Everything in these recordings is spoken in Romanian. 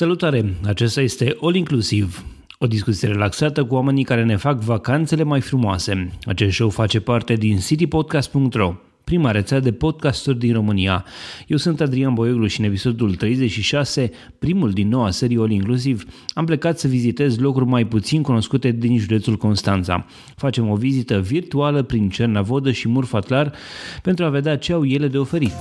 Salutare! Acesta este All Inclusive, o discuție relaxată cu oamenii care ne fac vacanțele mai frumoase. Acest show face parte din citypodcast.ro, prima rețea de podcasturi din România. Eu sunt Adrian Boioglu și în episodul 36, primul din noua serie All Inclusive, am plecat să vizitez locuri mai puțin cunoscute din județul Constanța. Facem o vizită virtuală prin Cernavodă și Murfatlar pentru a vedea ce au ele de oferit.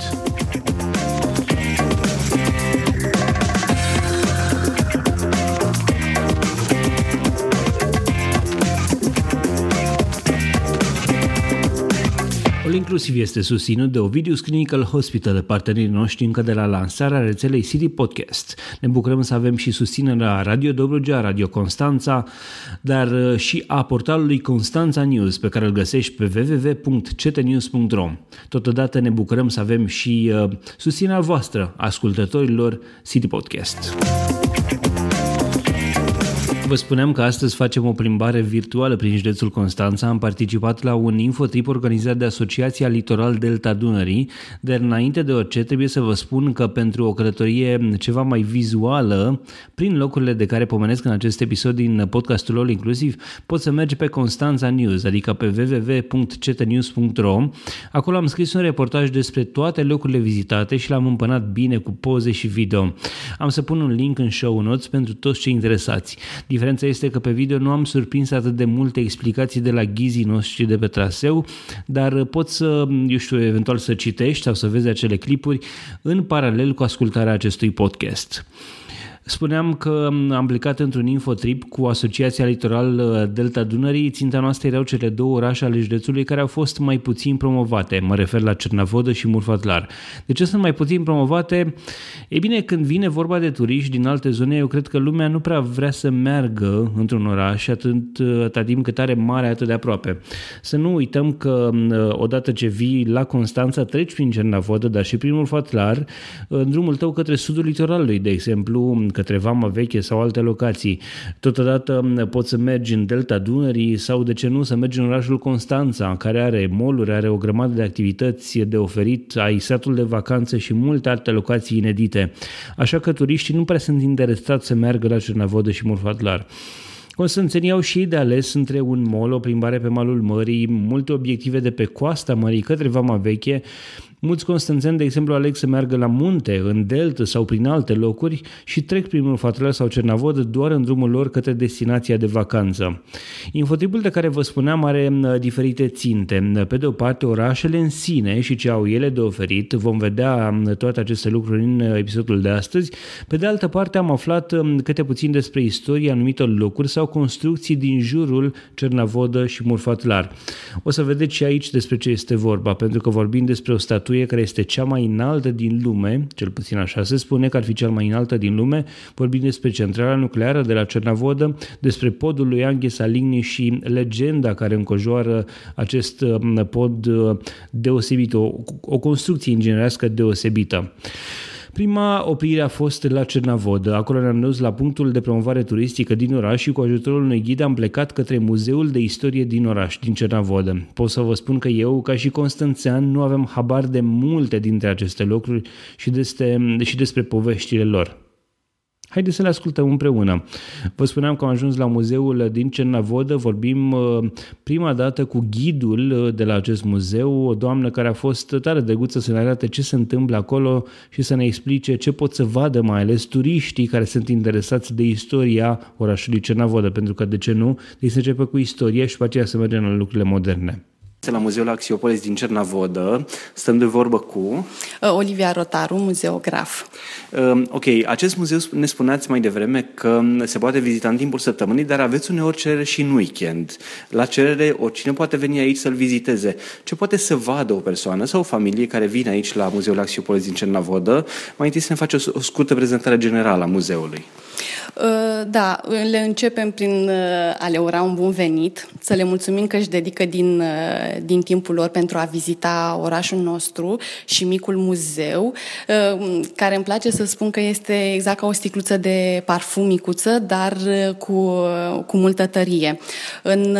Inclusiv este susținut de Ovidius Clinical Hospital, partenerii noștri încă de la lansarea rețelei City Podcast. Ne bucurăm să avem și susținerea Radio Dobrogea, Radio Constanța, dar uh, și a portalului Constanța News, pe care îl găsești pe www.ctnews.ro. Totodată ne bucurăm să avem și uh, susținerea voastră, ascultătorilor City Podcast. Vă spuneam că astăzi facem o plimbare virtuală prin județul Constanța. Am participat la un infotrip organizat de Asociația Litoral Delta Dunării, dar înainte de orice trebuie să vă spun că pentru o călătorie ceva mai vizuală, prin locurile de care pomenesc în acest episod din podcastul lor inclusiv, poți să mergi pe Constanța News, adică pe www.cetnews.ro. Acolo am scris un reportaj despre toate locurile vizitate și l-am împănat bine cu poze și video. Am să pun un link în show notes pentru toți cei interesați. Diferența este că pe video nu am surprins atât de multe explicații de la ghizii noștri de pe traseu, dar poți să, eu știu, eventual să citești sau să vezi acele clipuri în paralel cu ascultarea acestui podcast. Spuneam că am plecat într-un infotrip cu Asociația Litoral uh, Delta Dunării. Ținta noastră erau cele două orașe ale județului care au fost mai puțin promovate. Mă refer la Cernavodă și Murfatlar. De ce sunt mai puțin promovate? E bine, când vine vorba de turiști din alte zone, eu cred că lumea nu prea vrea să meargă într-un oraș atât, uh, atât timp cât are mare atât de aproape. Să nu uităm că uh, odată ce vii la Constanța, treci prin Cernavodă, dar și prin Murfatlar, în drumul tău către sudul litoralului, de exemplu, către Vama Veche sau alte locații. Totodată poți să mergi în Delta Dunării sau, de ce nu, să mergi în orașul Constanța, care are moluri, are o grămadă de activități de oferit, ai satul de vacanțe și multe alte locații inedite. Așa că turiștii nu prea sunt interesați să meargă la Cernavodă și Murfatlar. Constanțenii au și de ales între un mol, o plimbare pe malul mării, multe obiective de pe coasta mării către Vama Veche, Mulți constanțeni, de exemplu, aleg să meargă la munte, în deltă sau prin alte locuri și trec prin Murfatlar sau Cernavodă doar în drumul lor către destinația de vacanță. Infotipul de care vă spuneam are diferite ținte. Pe de o parte, orașele în sine și ce au ele de oferit. Vom vedea toate aceste lucruri în episodul de astăzi. Pe de altă parte, am aflat câte puțin despre istoria anumitor locuri sau construcții din jurul Cernavodă și Murfatlar. O să vedeți și aici despre ce este vorba, pentru că vorbim despre o statuie statuie care este cea mai înaltă din lume, cel puțin așa se spune că ar fi cea mai înaltă din lume, vorbim despre centrala nucleară de la Cernavodă, despre podul lui Anghe Saligny și legenda care încojoară acest um, pod uh, deosebit, o, o construcție inginerească deosebită. Prima oprire a fost la Cernavodă. Acolo ne-am dus la punctul de promovare turistică din oraș și cu ajutorul unui ghid am plecat către Muzeul de Istorie din oraș, din Cernavodă. Pot să vă spun că eu, ca și constanțean, nu avem habar de multe dintre aceste lucruri și despre, și despre poveștile lor. Haideți să le ascultăm împreună. Vă spuneam că am ajuns la muzeul din Cernavodă, vorbim uh, prima dată cu ghidul uh, de la acest muzeu, o doamnă care a fost tare drăguță să ne arate ce se întâmplă acolo și să ne explice ce pot să vadă mai ales turiștii care sunt interesați de istoria orașului Cernavodă, pentru că de ce nu, de să începe cu istoria și după aceea să mergem la lucrurile moderne la Muzeul Axiopolis din Cernavodă. Stăm de vorbă cu... Uh, Olivia Rotaru, muzeograf. Um, ok, acest muzeu ne spuneați mai devreme că se poate vizita în timpul săptămânii, dar aveți uneori cerere și în weekend. La cerere, oricine poate veni aici să-l viziteze. Ce poate să vadă o persoană sau o familie care vine aici la Muzeul Axiopolis din Cernavodă? Mai întâi să ne face o scurtă prezentare generală a muzeului. Da, le începem prin a le ura un bun venit, să le mulțumim că își dedică din, din timpul lor pentru a vizita orașul nostru și micul muzeu, care îmi place să spun că este exact ca o sticluță de parfum micuță, dar cu, cu multă tărie. În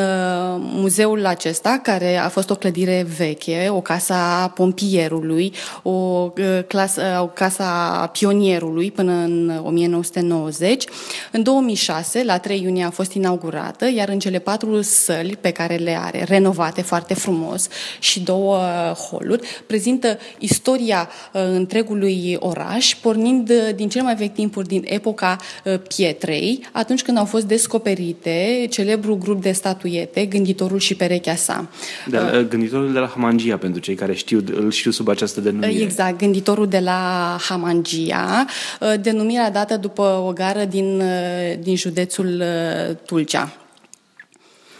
muzeul acesta, care a fost o clădire veche, o casa pompierului, o, clasă, o casa pionierului până în 1990, în 2006, la 3 iunie, a fost inaugurată, iar în cele patru săli pe care le are, renovate foarte frumos și două holuri, prezintă istoria uh, întregului oraș, pornind uh, din cele mai vechi timpuri din epoca uh, pietrei, atunci când au fost descoperite celebrul grup de statuiete, Gânditorul și perechea sa. De la, gânditorul de la Hamangia, pentru cei care știu, îl știu sub această denumire. Exact, Gânditorul de la Hamangia, denumirea dată după o gară din, din județul Tulcea.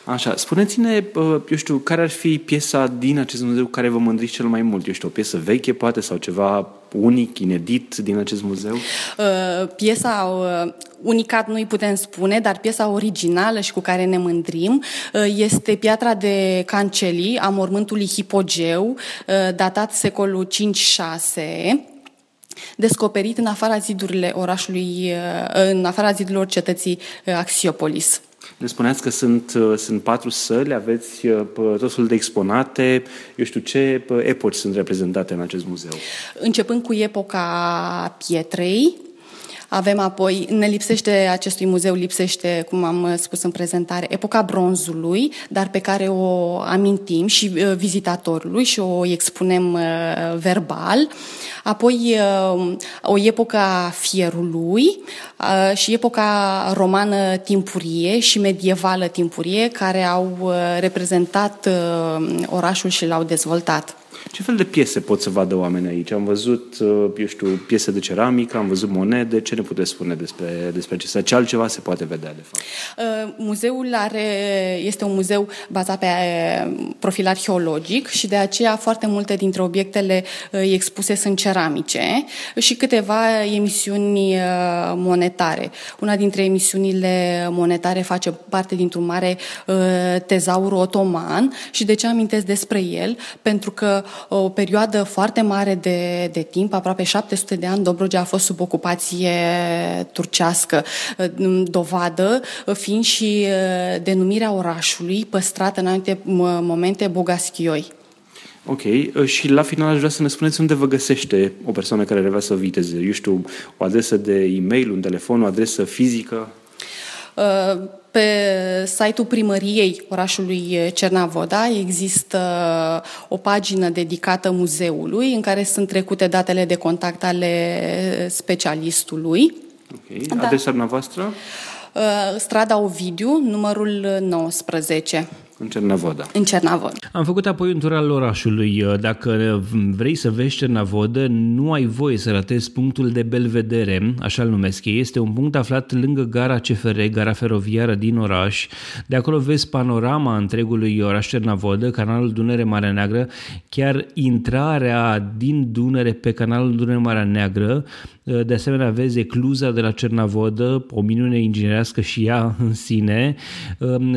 Așa, spuneți-ne, eu știu, care ar fi piesa din acest muzeu care vă mândriți cel mai mult? Eu știu, o piesă veche, poate, sau ceva unic, inedit din acest muzeu? Uh, piesa uh, unicat nu-i putem spune, dar piesa originală și cu care ne mândrim uh, este piatra de Canceli a mormântului Hipogeu, uh, datat secolul 5-6 descoperit în afara zidurile orașului, uh, în afara zidurilor cetății uh, Axiopolis. Ne spuneați că sunt, uh, sunt patru săli, aveți tot felul de exponate. Eu știu ce epoci sunt reprezentate în acest muzeu. Începând cu epoca pietrei, avem apoi, ne lipsește acestui muzeu, lipsește, cum am spus în prezentare, epoca bronzului, dar pe care o amintim și uh, vizitatorului și o expunem uh, verbal. Apoi uh, o epocă a fierului și epoca romană timpurie și medievală timpurie care au reprezentat orașul și l-au dezvoltat. Ce fel de piese pot să vadă oamenii aici? Am văzut, uh, eu știu, piese de ceramică, am văzut monede. Ce ne puteți spune despre, despre acestea? Ce altceva se poate vedea, de fapt? Uh, muzeul are, este un muzeu bazat pe uh, profil arheologic și de aceea foarte multe dintre obiectele expuse sunt ceramice și câteva emisiuni monetare. Una dintre emisiunile monetare face parte dintr-un mare tezaur otoman și de ce amintesc despre el? Pentru că o perioadă foarte mare de, de timp, aproape 700 de ani, Dobrogea a fost sub ocupație turcească, dovadă fiind și denumirea orașului păstrată în anumite momente Bogaschioi. Ok, și la final aș vrea să ne spuneți unde vă găsește o persoană care vrea să viteze. Eu știu, o adresă de e-mail, un telefon, o adresă fizică? Uh, pe site-ul primăriei orașului Cernavoda există o pagină dedicată muzeului în care sunt trecute datele de contact ale specialistului. Okay. Da. Adresa dumneavoastră? Uh, strada Ovidiu, numărul 19. În Cernavoda. În Cernavoda. Am făcut apoi un tur al orașului. Dacă vrei să vezi Cernavodă, nu ai voie să ratezi punctul de belvedere, așa îl numesc ei. Este un punct aflat lângă gara CFR, gara feroviară din oraș. De acolo vezi panorama întregului oraș Cernavodă, canalul Dunăre-Marea Neagră, chiar intrarea din Dunăre pe canalul Dunăre-Marea Neagră. De asemenea, vezi ecluza de la Cernavodă, o minune inginerească și ea în sine.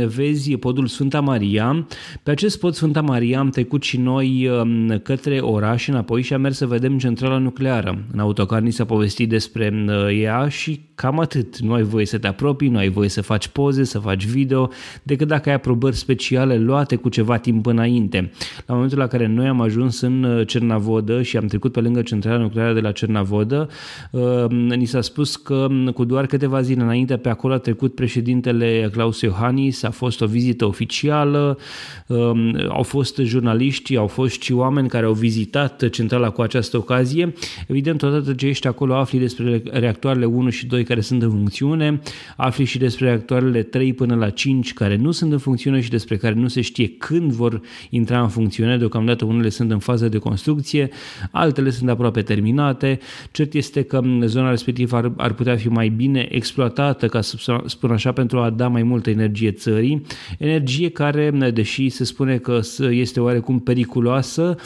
Vezi podul Sfânta Maria. Pe acest pod Sfânta Maria am trecut și noi um, către oraș înapoi și am mers să vedem centrala nucleară. În autocar ni s-a povestit despre uh, ea și cam atât. Nu ai voie să te apropii, nu ai voie să faci poze, să faci video, decât dacă ai aprobări speciale luate cu ceva timp înainte. La momentul la care noi am ajuns în uh, Cernavodă și am trecut pe lângă centrala nucleară de la Cernavodă, uh, ni s-a spus că um, cu doar câteva zile înainte pe acolo a trecut președintele Claus Iohannis, a fost o vizită oficială socială, um, au fost jurnaliști, au fost și oameni care au vizitat centrala cu această ocazie. Evident, odată ce ești acolo, afli despre reactoarele 1 și 2 care sunt în funcțiune, afli și despre reactoarele 3 până la 5 care nu sunt în funcțiune și despre care nu se știe când vor intra în funcțiune. Deocamdată unele sunt în fază de construcție, altele sunt aproape terminate. Cert este că zona respectivă ar, ar putea fi mai bine exploatată, ca să spun așa, pentru a da mai multă energie țării. Energie care, deși se spune că este oarecum periculoasă,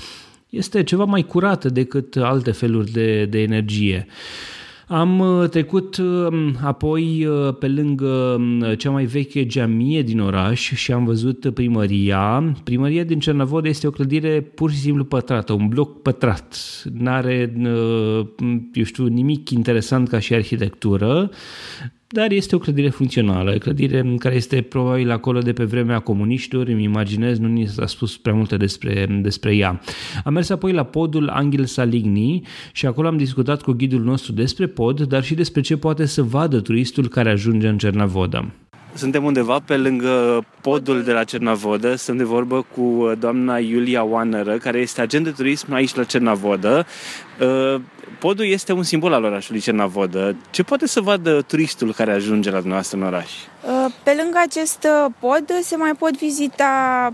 este ceva mai curată decât alte feluri de, de energie. Am uh, trecut um, apoi uh, pe lângă um, cea mai veche geamie din oraș și am văzut primăria. Primăria din Cernavod este o clădire pur și simplu pătrată, un bloc pătrat. N-are, uh, eu știu, nimic interesant ca și arhitectură, dar este o clădire funcțională, clădire care este probabil acolo de pe vremea comuniștilor, îmi imaginez, nu ni s-a spus prea multe despre, despre ea. Am mers apoi la podul Angel Saligny și acolo am discutat cu ghidul nostru despre pod, dar și despre ce poate să vadă turistul care ajunge în Cernavodă. Suntem undeva pe lângă podul de la Cernavodă, sunt de vorbă cu doamna Iulia Oanără, care este agent de turism aici la Cernavodă. Uh, podul este un simbol al orașului Cernavodă. Ce poate să vadă turistul care ajunge la dumneavoastră în oraș? Uh, pe lângă acest uh, pod se mai pot vizita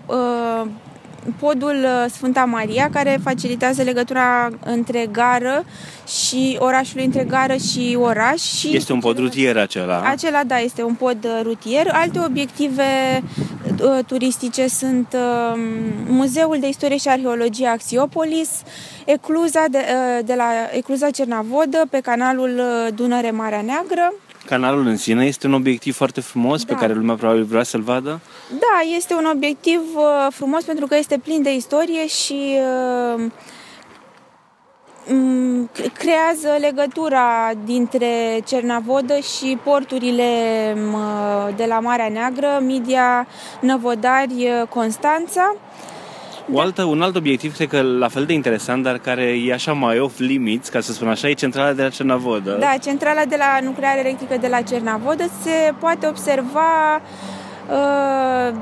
podul uh, Sfânta Maria, care facilitează legătura între gară și orașul între gară și oraș. Și este un pod rutier acela. Acela, da, este un pod uh, rutier. Alte obiective uh, turistice sunt uh, Muzeul de Istorie și Arheologie Axiopolis, Ecluza de, uh, de la Ecluza Cernavodă pe canalul uh, Dunăre Marea Neagră, Canalul în sine este un obiectiv foarte frumos da. pe care lumea probabil vrea să-l vadă? Da, este un obiectiv uh, frumos pentru că este plin de istorie și uh, creează legătura dintre Cernavodă și porturile de la Marea Neagră, Midia, Năvodari, uh, Constanța. O altă, un alt obiectiv, cred că la fel de interesant, dar care e așa mai off-limits, ca să spun așa, e centrala de la Cernavodă. Da, centrala de la nucleare electrică de la Cernavodă se poate observa uh,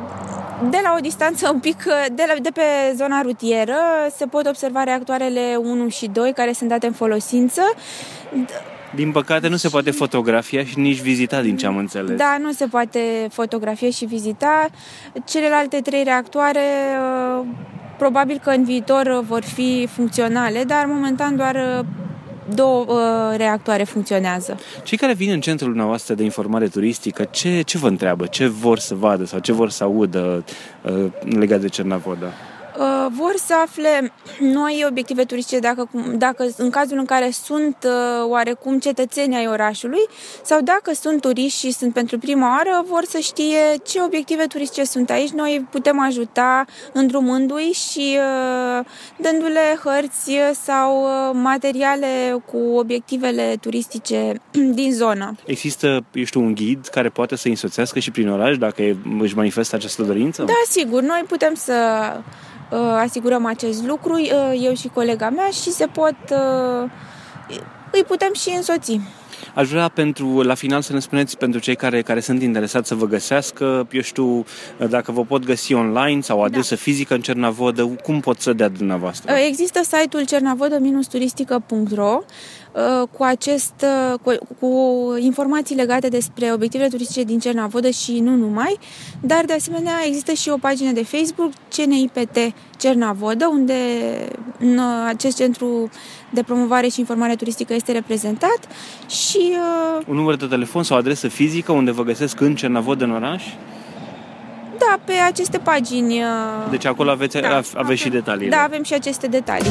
de la o distanță un pic, uh, de, la, de pe zona rutieră, se pot observa reactoarele 1 și 2 care sunt date în folosință. Din păcate nu se poate fotografia și nici vizita din ce am înțeles. Da, nu se poate fotografia și vizita. Celelalte trei reactoare uh, probabil că în viitor vor fi funcționale, dar momentan doar uh, două uh, reactoare funcționează. Cei care vin în centrul dumneavoastră de informare turistică, ce, ce vă întreabă? Ce vor să vadă sau ce vor să audă uh, legat de Cernavoda? Uh, vor să afle noi obiective turistice dacă, dacă în cazul în care sunt uh, oarecum cetățeni ai orașului sau dacă sunt turiști și sunt pentru prima oară, vor să știe ce obiective turistice sunt aici. Noi putem ajuta îndrumându-i și uh, dându-le hărți sau materiale cu obiectivele turistice din zonă. Există, eu știu, un ghid care poate să însoțească și prin oraș dacă își manifestă această dorință? Da, sigur. Noi putem să Uh, asigurăm acest lucru, uh, eu și colega mea, și se pot, uh, îi putem și însoți. Aș vrea pentru, la final să ne spuneți pentru cei care, care sunt interesați să vă găsească, eu știu, dacă vă pot găsi online sau adresă da. fizică în Cernavodă, cum pot să dea dumneavoastră? Există site-ul cernavodă-turistică.ro Uh, cu, acest, uh, cu, cu informații legate despre obiectivele turistice din Cernavodă și nu numai, dar de asemenea există și o pagină de Facebook, CNIPT Cernavodă, unde acest centru de promovare și informare turistică este reprezentat și... Uh, Un număr de telefon sau adresă fizică unde vă găsesc în Cernavodă în oraș? Da, pe aceste pagini. Deci acolo aveți, da, aveți avem, și detalii. Da, avem și aceste detalii.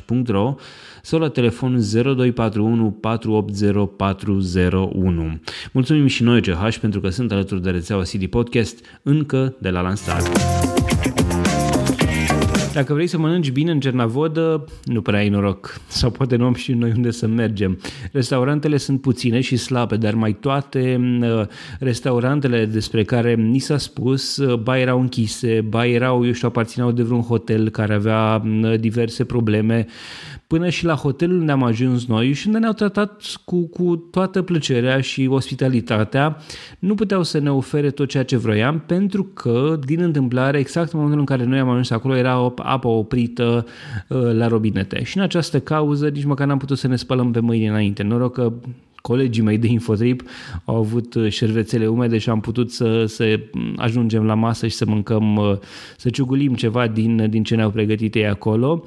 www.ovidius-ch.ro sau la telefon 0241 480 401. Mulțumim și noi CH pentru că sunt alături de rețeaua CD Podcast încă de la lansare. Dacă vrei să mănânci bine în Cernavodă, nu prea ai noroc. Sau poate nu am și noi unde să mergem. Restaurantele sunt puține și slabe, dar mai toate uh, restaurantele despre care ni s-a spus, uh, ba erau închise, ba erau, eu știu, aparțineau de vreun hotel care avea uh, diverse probleme până și la hotelul unde am ajuns noi și unde ne-au tratat cu, cu toată plăcerea și ospitalitatea. Nu puteau să ne ofere tot ceea ce vroiam pentru că, din întâmplare, exact în momentul în care noi am ajuns acolo, era apa oprită uh, la robinete. Și în această cauză nici măcar n-am putut să ne spălăm pe mâini înainte. Noroc că colegii mei de Infotrip au avut uh, șervețele umede și am putut să, să ajungem la masă și să mâncăm, uh, să ciugulim ceva din, din ce ne-au pregătit ei acolo.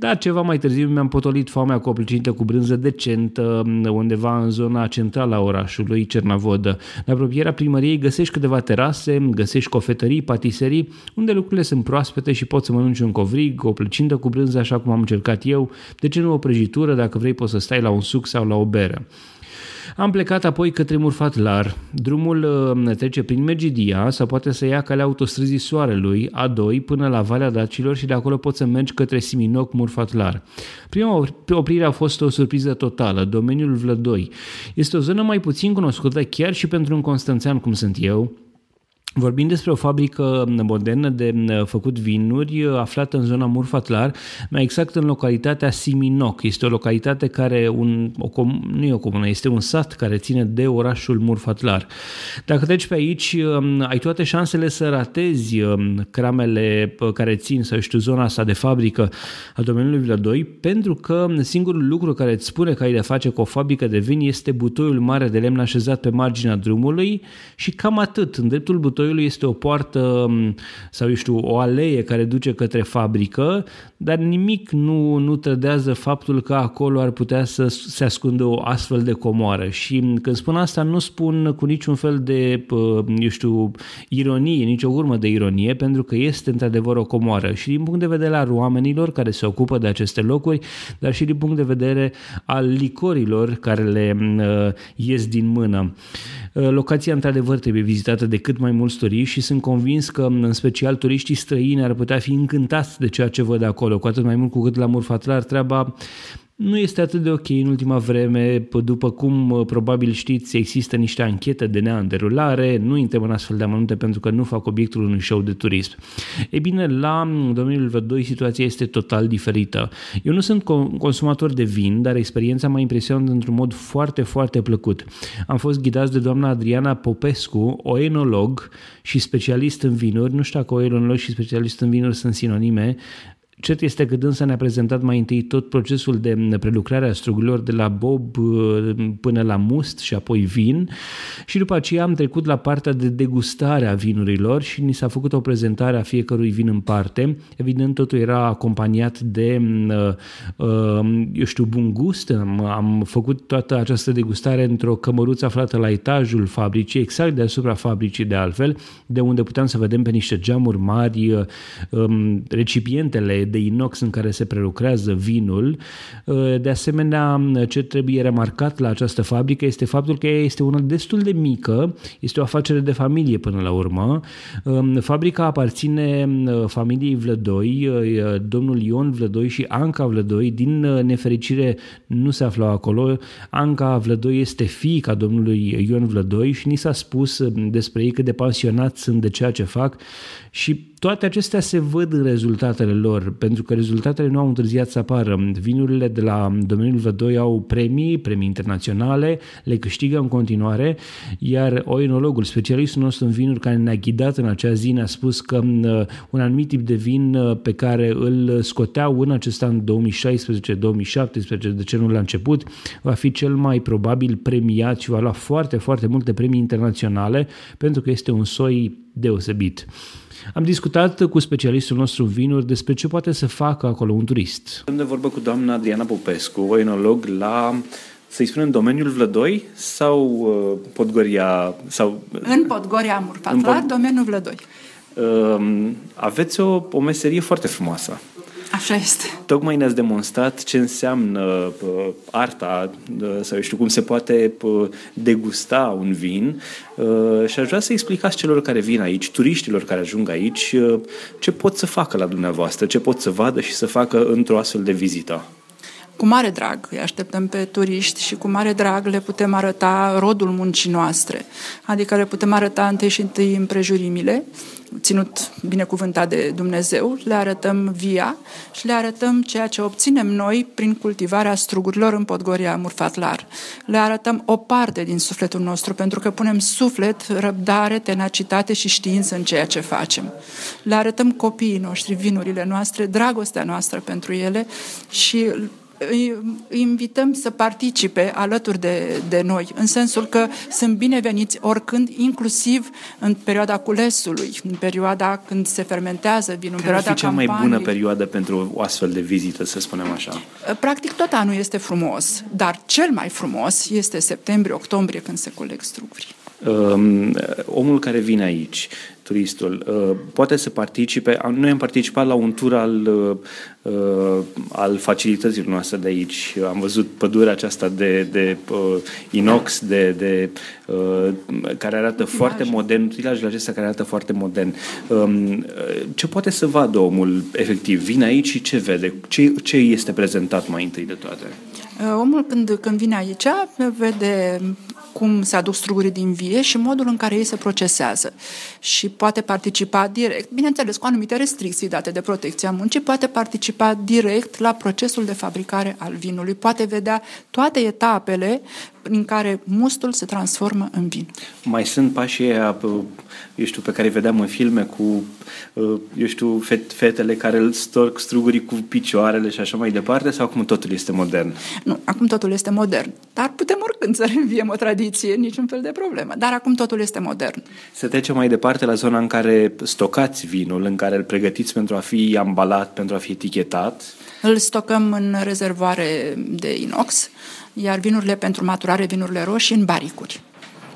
Dar ceva mai târziu mi-am potolit foamea cu o plăcintă cu brânză decentă undeva în zona centrală a orașului, Cernavodă. În apropierea primăriei găsești câteva terase, găsești cofetării, patiserii, unde lucrurile sunt proaspete și poți să mănânci un covrig, o plăcintă cu brânză așa cum am încercat eu, de ce nu o prăjitură, dacă vrei poți să stai la un suc sau la o bere. Am plecat apoi către Murfatlar. Drumul uh, trece prin Megidia sau poate să ia calea autostrăzii Soarelui, A2, până la Valea Dacilor și de acolo poți să mergi către Siminoc, Murfatlar. Prima oprire a fost o surpriză totală, domeniul Vlădoi. Este o zonă mai puțin cunoscută chiar și pentru un constanțean cum sunt eu, Vorbim despre o fabrică modernă de făcut vinuri aflată în zona Murfatlar, mai exact în localitatea Siminoc. Este o localitate care, un, o, nu e o comună, este un sat care ține de orașul Murfatlar. Dacă treci pe aici, um, ai toate șansele să ratezi um, cramele care țin, sau știu, zona asta de fabrică a domeniului Vlădoi, pentru că singurul lucru care îți spune că ai de face cu o fabrică de vin este butoiul mare de lemn așezat pe marginea drumului și cam atât. În dreptul butoiului butoiului este o poartă sau, eu știu, o alee care duce către fabrică, dar nimic nu, nu trădează faptul că acolo ar putea să se ascundă o astfel de comoară. Și când spun asta, nu spun cu niciun fel de, eu știu, ironie, nicio urmă de ironie, pentru că este într-adevăr o comoară. Și din punct de vedere al oamenilor care se ocupă de aceste locuri, dar și din punct de vedere al licorilor care le ies din mână. Locația, într-adevăr, trebuie vizitată de cât mai mulți turiști și sunt convins că, în special, turiștii străini ar putea fi încântați de ceea ce văd acolo, cu atât mai mult cu cât la Murfatlar treaba nu este atât de ok în ultima vreme, după cum probabil știți, există niște anchete de nea în derulare, nu intrăm în astfel de amănunte pentru că nu fac obiectul unui show de turism. E bine, la domeniul V2 situația este total diferită. Eu nu sunt consumator de vin, dar experiența m-a impresionat într-un mod foarte, foarte plăcut. Am fost ghidați de doamna Adriana Popescu, o enolog și specialist în vinuri, nu știu dacă o enolog și specialist în vinuri sunt sinonime, Cert este că dânsa ne-a prezentat mai întâi tot procesul de prelucrare a strugurilor de la bob uh, până la must și apoi vin și după aceea am trecut la partea de degustare a vinurilor și ni s-a făcut o prezentare a fiecărui vin în parte. Evident, totul era acompaniat de, uh, uh, eu știu, bun gust. Am, am făcut toată această degustare într-o cămăruță aflată la etajul fabricii, exact deasupra fabricii de altfel, de unde puteam să vedem pe niște geamuri mari um, recipientele de inox în care se prelucrează vinul. Uh, de asemenea, ce trebuie remarcat la această fabrică este faptul că ea este una destul de mică, este o afacere de familie până la urmă. Um, fabrica aparține uh, familiei Vlădoi, uh, domnul Ion Vlădoi și Anca Vlădoi. Din nefericire nu se aflau acolo. Anca Vlădoi este fiica domnului Ion Vlădoi și ni s-a spus despre ei cât de pasionați sunt de ceea ce fac și toate acestea se văd în rezultatele lor, pentru că rezultatele nu au întârziat să apară. Vinurile de la domeniul Vădoi au premii, premii internaționale, le câștigă în continuare, iar oinologul, specialistul nostru în vinuri care ne-a ghidat în acea zi, ne-a spus că uh, un anumit tip de vin uh, pe care îl scoteau în acest an 2016-2017, de ce nu la început, va fi cel mai probabil premiat și va lua foarte, foarte multe premii internaționale pentru că este un soi deosebit. Am discutat cu specialistul nostru în vinuri despre ce poate să facă acolo un turist. Suntem de vorbă cu doamna Adriana Popescu, oinolog la să-i spunem, domeniul Vlădoi sau uh, Podgoria? Sau, în Podgoria Murfatlar, pod... domeniul Vlădoi. Uh, aveți o, o meserie foarte frumoasă. Așa este. Tocmai ne-ați demonstrat ce înseamnă uh, arta uh, sau eu știu cum se poate uh, degusta un vin uh, și aș vrea să explicați celor care vin aici, turiștilor care ajung aici, uh, ce pot să facă la dumneavoastră, ce pot să vadă și să facă într-o astfel de vizită. Cu mare drag îi așteptăm pe turiști și cu mare drag le putem arăta rodul muncii noastre. Adică le putem arăta întâi și întâi împrejurimile, ținut binecuvântat de Dumnezeu, le arătăm via și le arătăm ceea ce obținem noi prin cultivarea strugurilor în Podgoria Murfatlar. Le arătăm o parte din sufletul nostru, pentru că punem suflet, răbdare, tenacitate și știință în ceea ce facem. Le arătăm copiii noștri, vinurile noastre, dragostea noastră pentru ele și îi, invităm să participe alături de, de noi, în sensul că sunt bineveniți oricând, inclusiv în perioada culesului, în perioada când se fermentează vinul, în perioada cea mai bună perioadă pentru o astfel de vizită, să spunem așa? Practic tot anul este frumos, dar cel mai frumos este septembrie-octombrie când se coleg struguri. Um, omul care vine aici, turistul, uh, poate să participe. Noi am participat la un tur al, uh, al facilităților noastre de aici. Am văzut pădurea aceasta de, de uh, inox, de, de, uh, care arată utilajele. foarte modern, utilajele acestea care arată foarte modern. Um, ce poate să vadă omul efectiv? Vine aici și ce vede? Ce, ce este prezentat mai întâi de toate? Omul când, când vine aici vede cum se aduc strugurii din vie și modul în care ei se procesează. Și poate participa direct, bineînțeles cu anumite restricții date de protecția muncii, poate participa direct la procesul de fabricare al vinului, poate vedea toate etapele prin care mustul se transformă în vin. Mai sunt pașii aia, eu știu, pe care îi vedeam în filme cu, eu știu, fetele care îl storc strugurii cu picioarele și așa mai departe, sau acum totul este modern? Nu, acum totul este modern. Dar putem oricând să reînviem o tradiție, niciun fel de problemă. Dar acum totul este modern. Să trecem mai departe la zona în care stocați vinul, în care îl pregătiți pentru a fi ambalat, pentru a fi etichetat. Îl stocăm în rezervoare de inox, iar vinurile pentru maturare, vinurile roșii, în baricuri.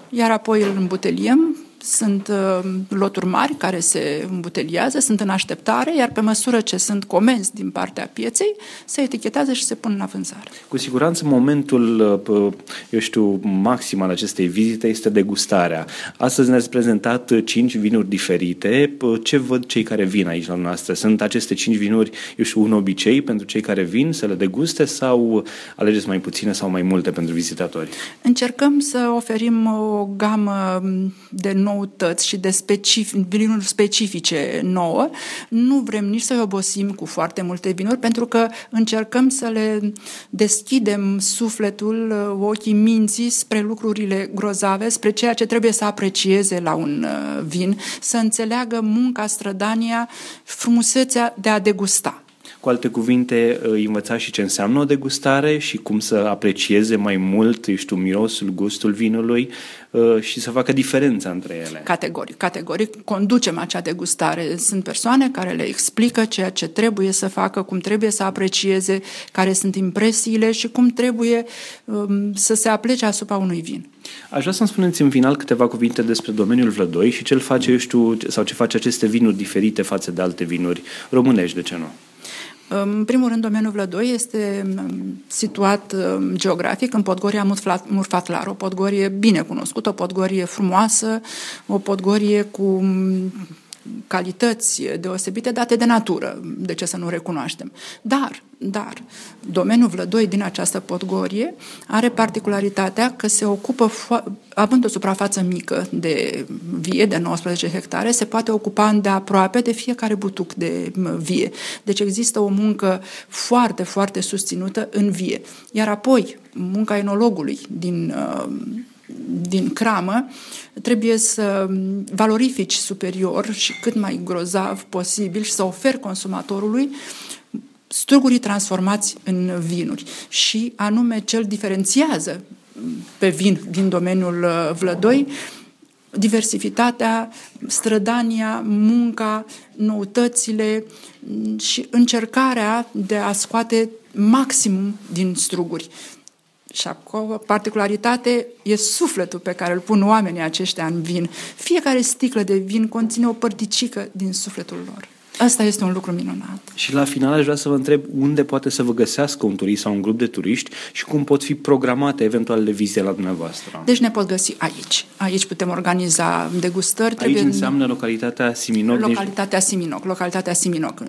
Iar apoi îl îmbuteliem sunt uh, loturi mari care se îmbuteliază, sunt în așteptare, iar pe măsură ce sunt comenzi din partea pieței, se etichetează și se pun la vânzare. Cu siguranță momentul, uh, eu știu, maxim al acestei vizite este degustarea. Astăzi ne-ați prezentat cinci vinuri diferite. Ce văd cei care vin aici la noastră? Sunt aceste cinci vinuri, eu știu, un obicei pentru cei care vin să le deguste sau alegeți mai puține sau mai multe pentru vizitatori? Încercăm să oferim o gamă de nou noutăți și de specific, vinuri specifice nouă, nu vrem nici să-i obosim cu foarte multe vinuri, pentru că încercăm să le deschidem sufletul, ochii minții spre lucrurile grozave, spre ceea ce trebuie să aprecieze la un uh, vin, să înțeleagă munca, strădania, frumusețea de a degusta. Cu alte cuvinte, îi învăța și ce înseamnă o degustare și cum să aprecieze mai mult, eu știu, mirosul, gustul vinului uh, și să facă diferența între ele. Categoric, categoric. Conducem acea degustare. Sunt persoane care le explică ceea ce trebuie să facă, cum trebuie să aprecieze, care sunt impresiile și cum trebuie um, să se aplece asupra unui vin. Aș vrea să-mi spuneți în final câteva cuvinte despre domeniul Vlădoi și ce face, eu știu, sau ce face aceste vinuri diferite față de alte vinuri românești, de ce nu? În primul rând, domeniul Vlădoi este um, situat um, geografic în Podgoria Murfatlar, o podgorie bine cunoscută, o podgorie frumoasă, o podgorie cu um, calități deosebite date de natură, de ce să nu recunoaștem. Dar, dar, domeniul Vlădoi din această podgorie are particularitatea că se ocupă, având o suprafață mică de vie, de 19 hectare, se poate ocupa de aproape de fiecare butuc de vie. Deci există o muncă foarte, foarte susținută în vie. Iar apoi, munca enologului din uh, din cramă, trebuie să valorifici superior și cât mai grozav posibil și să oferi consumatorului strugurii transformați în vinuri și anume cel diferențiază pe vin din domeniul uh, Vlădoi diversitatea, strădania, munca, noutățile și încercarea de a scoate maximum din struguri. Și acolo particularitate e sufletul pe care îl pun oamenii aceștia în vin. Fiecare sticlă de vin conține o părticică din sufletul lor. Asta este un lucru minunat. Și la final aș vrea să vă întreb unde poate să vă găsească un turist sau un grup de turiști și cum pot fi programate eventualele vizite la dumneavoastră. Deci ne pot găsi aici. Aici putem organiza degustări. Aici trebuie... înseamnă localitatea Siminoc? Localitatea Siminoc. Localitatea Siminoc.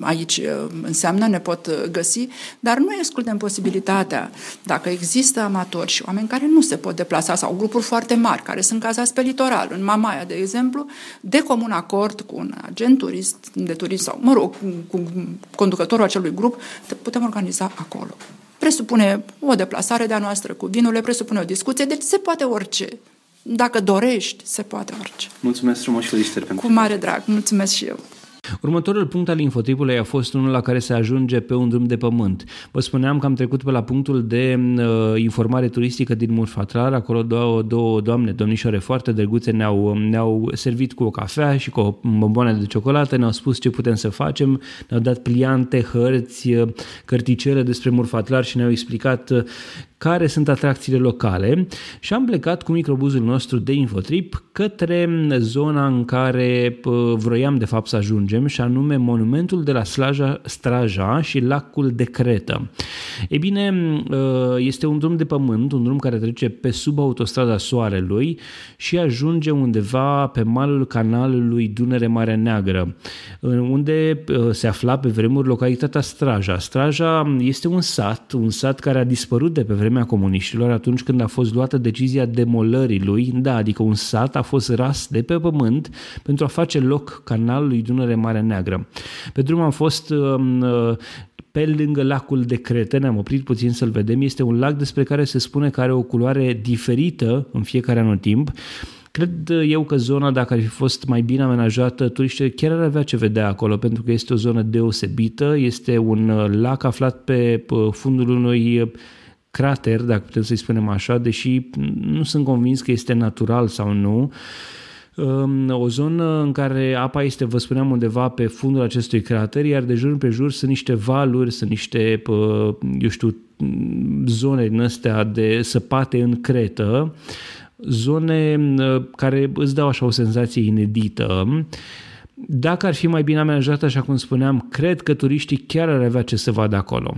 Aici uh, înseamnă, ne pot uh, găsi, dar nu excludem posibilitatea, dacă există amatori și oameni care nu se pot deplasa sau grupuri foarte mari, care sunt cazați pe litoral, în Mamaia, de exemplu, de comun acord cu un agent turist de turism sau, mă rog, cu conducătorul acelui grup, putem organiza acolo. Presupune o deplasare de-a noastră cu vinurile, presupune o discuție, deci se poate orice. Dacă dorești, se poate orice. Mulțumesc frumos și felicitări pentru Cu mare drag, mulțumesc și eu. Următorul punct al infotripului a fost unul la care se ajunge pe un drum de pământ. Vă spuneam că am trecut pe la punctul de uh, informare turistică din Murfatlar, acolo două, două doamne, domnișoare foarte drăguțe ne-au, ne-au servit cu o cafea și cu o bomboană de ciocolată, ne-au spus ce putem să facem, ne-au dat pliante, hărți, uh, cărticele despre Murfatlar și ne-au explicat uh, care sunt atracțiile locale și am plecat cu microbuzul nostru de Infotrip către zona în care vroiam de fapt să ajungem și anume monumentul de la Slaja, Straja și lacul de Cretă. E bine, ă, este un drum de pământ, un drum care trece pe sub autostrada Soarelui și ajunge undeva pe malul canalului Dunăre-Marea Neagră, unde ă, se afla pe vremuri localitatea Straja. Straja este un sat, un sat care a dispărut de pe vremuri vremea comuniștilor, atunci când a fost luată decizia demolării lui, da, adică un sat a fost ras de pe pământ pentru a face loc canalului Dunăre Marea Neagră. Pe drum am fost um, uh, pe lângă lacul de Crete, ne-am oprit puțin să-l vedem, este un lac despre care se spune că are o culoare diferită în fiecare anotimp, Cred eu că zona, dacă ar fi fost mai bine amenajată, turiștii chiar ar avea ce vedea acolo, pentru că este o zonă deosebită, este un uh, lac aflat pe fundul unui crater, dacă putem să-i spunem așa, deși nu sunt convins că este natural sau nu. Um, o zonă în care apa este, vă spuneam, undeva pe fundul acestui crater, iar de jur jur sunt niște valuri, sunt niște, eu știu, zone din astea de săpate în cretă, zone care îți dau așa o senzație inedită. Dacă ar fi mai bine amenajată, așa cum spuneam, cred că turiștii chiar ar avea ce să vadă acolo.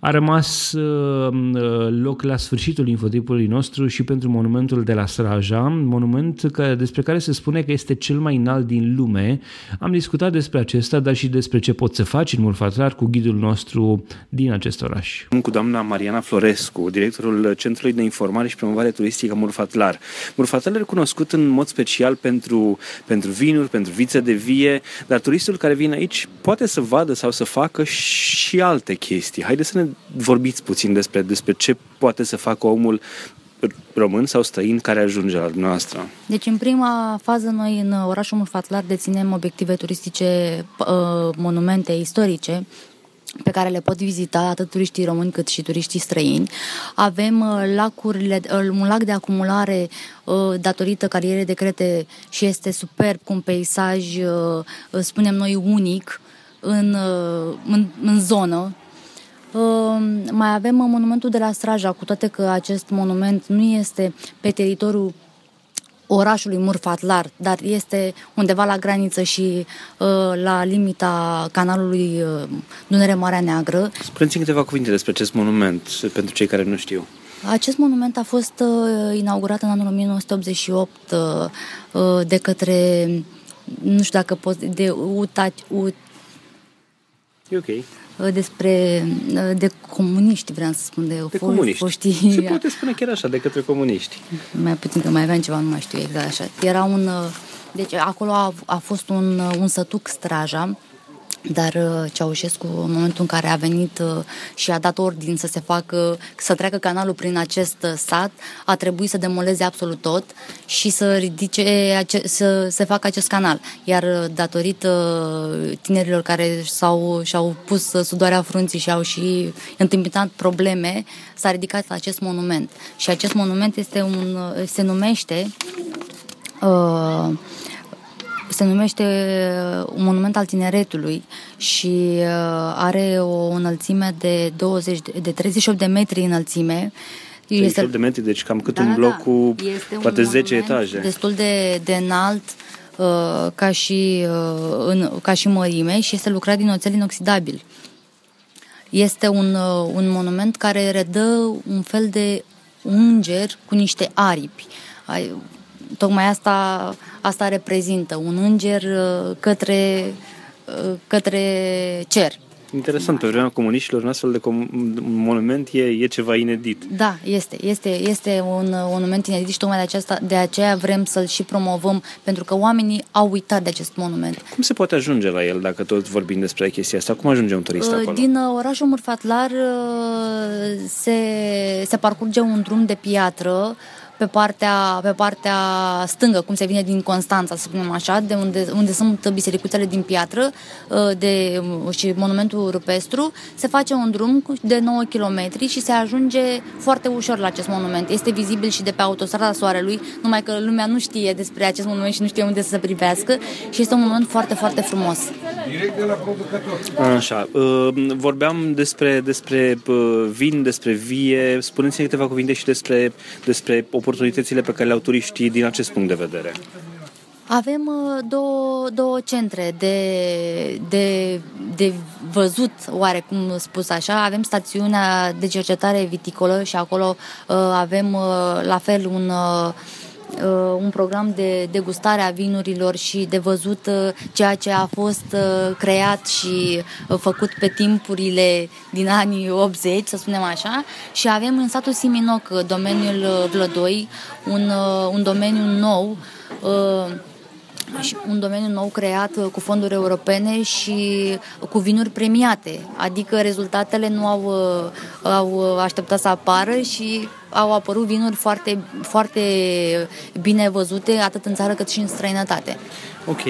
A rămas uh, uh, loc la sfârșitul infotipului nostru și pentru monumentul de la Sraja, monument că, despre care se spune că este cel mai înalt din lume. Am discutat despre acesta, dar și despre ce poți să faci în Murfatlar cu ghidul nostru din acest oraș. Cu doamna Mariana Florescu, directorul Centrului de Informare și Promovare Turistică Murfatlar. Murfatlar e cunoscut în mod special pentru, pentru vinuri, pentru vițe de vie, dar turistul care vine aici poate să vadă sau să facă și alte chestii. Haideți să ne vorbiți puțin despre, despre ce poate să facă omul român sau străin care ajunge la dumneavoastră? Deci, în prima fază, noi în orașul Murfatlar deținem obiective turistice, uh, monumente istorice, pe care le pot vizita atât turiștii români cât și turiștii străini. Avem uh, lacurile, uh, un lac de acumulare datorită carierei de crete și este superb cu un peisaj, spunem noi, unic în, în, în zonă, Ehm, mai avem monumentul de la Straja, cu toate că acest monument nu este pe teritoriul orașului Murfatlar, dar este undeva la graniță și uh, la limita canalului uh, Dunăre Marea Neagră. Spuneți-mi câteva cuvinte despre acest monument, pentru cei care nu știu. Acest monument a fost uh, inaugurat în anul 1988 uh, uh, de către nu știu dacă pot, de uta, ut, E ok. despre de comuniști, vreau să spun, de, De fo- comuniști. foștii... Se poate spune chiar așa, de către comuniști. mai puțin că mai aveam ceva, nu mai știu exact așa. Era un, uh, deci acolo a, a fost un, uh, un sătuc straja, dar uh, Ceaușescu, în momentul în care a venit uh, și a dat ordin să se facă, să treacă canalul prin acest uh, sat, a trebuit să demoleze absolut tot și să ridice, ace- să se facă acest canal. Iar uh, datorită uh, tinerilor care s-au, și-au pus uh, sudoarea frunții și au și întâmpinat probleme, s-a ridicat acest monument. Și acest monument este un, uh, se numește uh, se numește uh, un monument al tineretului și uh, are o înălțime de 20 de, de 38 de metri înălțime. 38 de metri, deci cam cât Da, un da, bloc da. cu Este un poate 10 monument etaje. Destul de, de înalt uh, ca, și, uh, în, ca și mărime și este lucrat din oțel inoxidabil. Este un, uh, un monument care redă un fel de înger cu niște aripi. Ai- Tocmai asta, asta reprezintă un înger uh, către, uh, către cer. Interesant, pe vremea comuniștilor un astfel de com- un monument e, e ceva inedit. Da, este. Este, este un uh, monument inedit și tocmai de, aceasta, de aceea vrem să-l și promovăm, pentru că oamenii au uitat de acest monument. Cum se poate ajunge la el dacă tot vorbim despre chestia asta? Cum ajunge un turist Uh, acolo? Din uh, orașul Murfatlar uh, se, se parcurge un drum de piatră pe partea, pe partea stângă, cum se vine din Constanța, să spunem așa, de unde, unde sunt bisericuțele din piatră uh, de, și monumentul rupestru, se face un drum cu- de 9 km și se ajunge foarte ușor la acest monument. Este vizibil și de pe autostrada Soarelui, numai că lumea nu știe despre acest monument și nu știe unde să se privească și este un monument foarte, foarte frumos. Așa, uh, vorbeam despre, despre uh, vin, despre vie. Spuneți-ne câteva cuvinte și despre, despre oportunitățile pe care le au turiștii din acest punct de vedere. Avem uh, două, două centre de, de, de văzut, oarecum spus așa. Avem stațiunea de cercetare viticolă și acolo uh, avem uh, la fel un, uh, uh, un program de degustare a vinurilor și de văzut uh, ceea ce a fost uh, creat și uh, făcut pe timpurile din anii 80, să spunem așa. Și avem în satul Siminoc, uh, domeniul uh, Vlădoi, un, uh, un domeniu nou uh, și un domeniu nou creat uh, cu fonduri europene și cu vinuri premiate, adică rezultatele nu au, uh, au uh, așteptat să apară și au apărut vinuri foarte, foarte bine văzute atât în țară cât și în străinătate. Ok,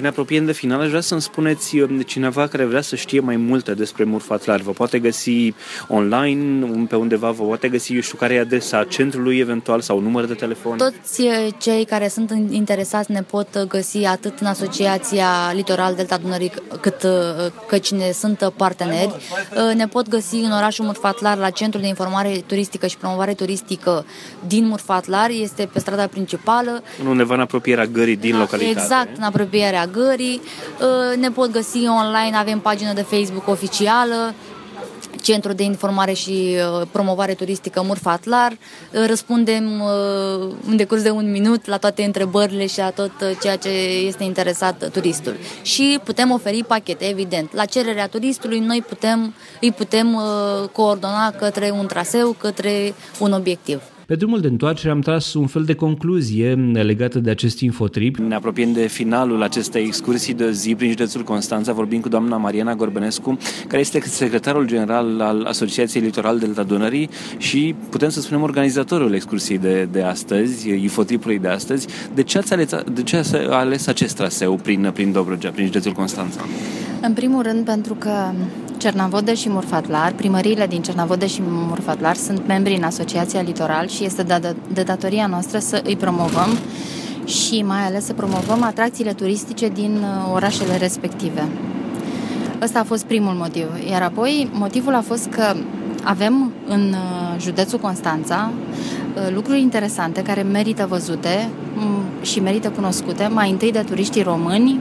ne apropiem de final. Aș vrea să-mi spuneți uh, cineva care vrea să știe mai multe despre Murfatlar. Vă poate găsi online, un- pe undeva, vă poate găsi, eu știu, care e adresa centrului eventual sau număr de telefon. Toți uh, cei care sunt în- interesați ne pot uh, găsi atât în Asociația Litoral Delta Dunării cât uh, că cine sunt uh, parteneri. Uh, Ne pot găsi în orașul Murfatlar la Centrul de Informare Turistică și Promovare Turistică din Murfatlar. Este pe strada principală. Undeva în apropierea gării din localitate. Exact, în apropierea gării. Uh, Ne pot găsi online, avem pagină de Facebook oficială, Centrul de Informare și uh, Promovare Turistică Murfatlar. Uh, Răspundem uh, în decurs de un minut la toate întrebările și la tot uh, ceea ce este interesat turistul. Și putem oferi pachete, evident. La cererea turistului noi putem, îi putem uh, coordona către un traseu, către un obiectiv. Pe drumul de întoarcere am tras un fel de concluzie legată de acest infotrip. Ne apropiem de finalul acestei excursii de zi prin județul Constanța. Vorbim cu doamna Mariana Gorbănescu, care este secretarul general al Asociației Litoral Delta Dunării și putem să spunem organizatorul excursiei de, de astăzi, infotripului de astăzi. De ce ați ales, de ce ați ales acest traseu prin, prin Dobrogea, prin județul Constanța? În primul rând pentru că Cernavodă și Murfatlar, primăriile din Cernavodă și Murfatlar sunt membri în Asociația Litoral și este de, de datoria noastră să îi promovăm și mai ales să promovăm atracțiile turistice din uh, orașele respective. Ăsta a fost primul motiv. Iar apoi motivul a fost că avem în uh, județul Constanța uh, lucruri interesante care merită văzute mm, și merită cunoscute, mai întâi de turiștii români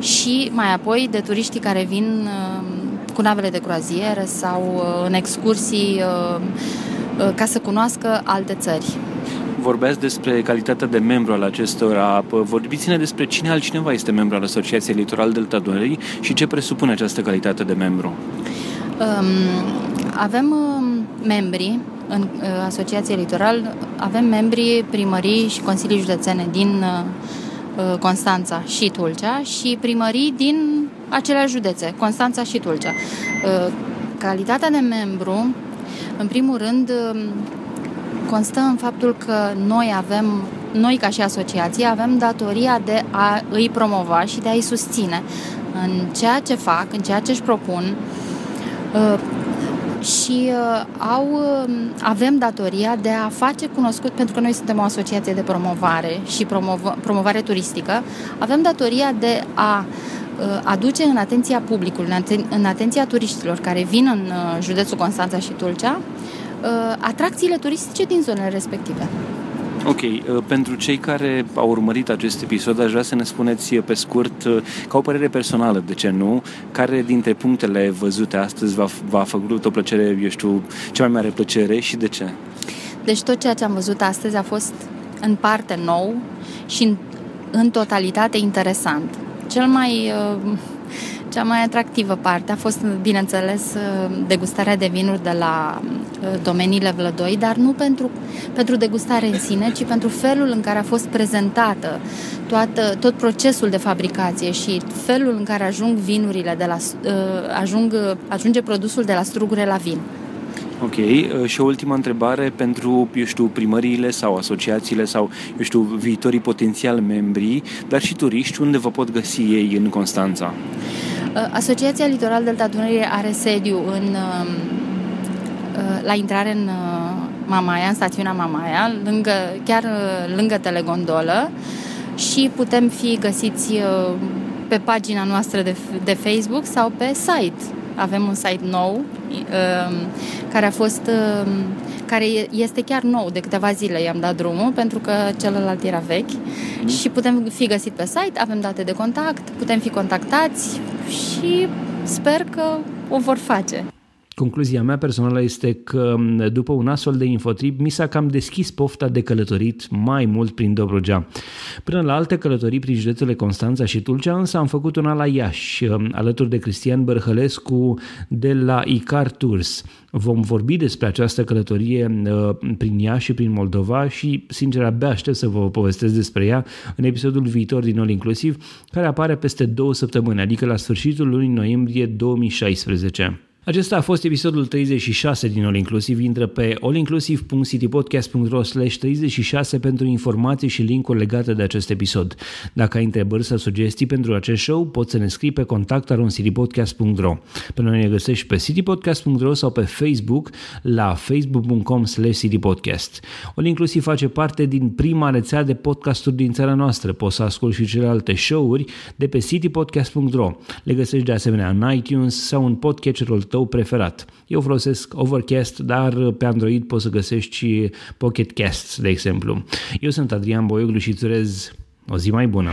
și mai apoi de turiștii care vin uh, cu navele de croazieră sau uh, în excursii uh, uh, ca să cunoască alte țări. vorbeați despre calitatea de membru al acestora. Vorbiți-ne despre cine altcineva este membru al Asociației Litoral Delta Dunării și ce presupune această calitate de membru. Um, avem um, membri în uh, Asociația Litoral, avem membri primării și consilii județene din uh, uh, Constanța și Tulcea și primării din aceleași județe, Constanța și Tulcea. Uh, calitatea de membru, în primul rând, um, constă în faptul că noi avem, noi ca și asociație, avem datoria de a îi promova și de a îi susține în ceea ce fac, în ceea ce își propun uh, și uh, au, uh, avem datoria de a face cunoscut, pentru că noi suntem o asociație de promovare și promov- promovare turistică, avem datoria de a aduce în atenția publicului, în, aten- în atenția turiștilor care vin în județul Constanța și Tulcea, atracțiile turistice din zonele respective. Ok, uh, pentru cei care au urmărit acest episod, aș vrea să ne spuneți uh, pe scurt, uh, ca o părere personală, de ce nu, care dintre punctele văzute astăzi v-a, v-a făcut o plăcere, eu știu, cea mai mare plăcere și de ce? Deci tot ceea ce am văzut astăzi a fost în parte nou și în, în totalitate interesant. Cel mai uh, cea mai atractivă parte a fost, bineînțeles, degustarea de vinuri de la uh, domeniile Vlădoi, dar nu pentru, pentru degustare în sine, ci pentru felul în care a fost prezentată toată, tot procesul de fabricație și felul în care ajung vinurile de la, uh, ajung, ajunge produsul de la strugure la vin. Ok, uh, și o ultimă întrebare pentru, eu știu, primăriile sau asociațiile sau, eu știu, viitorii potențial membri, dar și turiști, unde vă pot găsi ei în Constanța? Uh, Asociația Litoral Delta Dunării are sediu în, um, uh, la intrare în Mamaia, în stațiunea Mamaia, lângă, chiar lângă telegondolă și putem fi găsiți pe pagina noastră de, de Facebook sau pe site. Avem un site nou um, care a fost um, care este chiar nou, de câteva zile i-am dat drumul pentru că celălalt era vechi mm. și putem fi găsit pe site, avem date de contact, putem fi contactați și sper că o vor face. Concluzia mea personală este că după un astfel de infotrip mi s-a cam deschis pofta de călătorit mai mult prin Dobrogea. Până la alte călătorii prin județele Constanța și Tulcea însă am făcut una la Iași, alături de Cristian Bărhălescu de la Icar Tours. Vom vorbi despre această călătorie prin Iași și prin Moldova și, sincer, abia aștept să vă povestesc despre ea în episodul viitor din All Inclusiv, care apare peste două săptămâni, adică la sfârșitul lunii noiembrie 2016. Acesta a fost episodul 36 din All Inclusive. Intră pe allinclusive.citypodcast.ro 36 pentru informații și linkuri legate de acest episod. Dacă ai întrebări sau sugestii pentru acest show, poți să ne scrii pe contact.citypodcast.ro Pe noi ne găsești pe citypodcast.ro sau pe Facebook la facebook.com citypodcast. All Inclusive face parte din prima rețea de podcasturi din țara noastră. Poți să asculti și celelalte show-uri de pe citypodcast.ro. Le găsești de asemenea în iTunes sau în podcatcherul tău preferat. Eu folosesc Overcast, dar pe Android poți să găsești și Pocket Casts, de exemplu. Eu sunt Adrian Boioglu și îți urez o zi mai bună!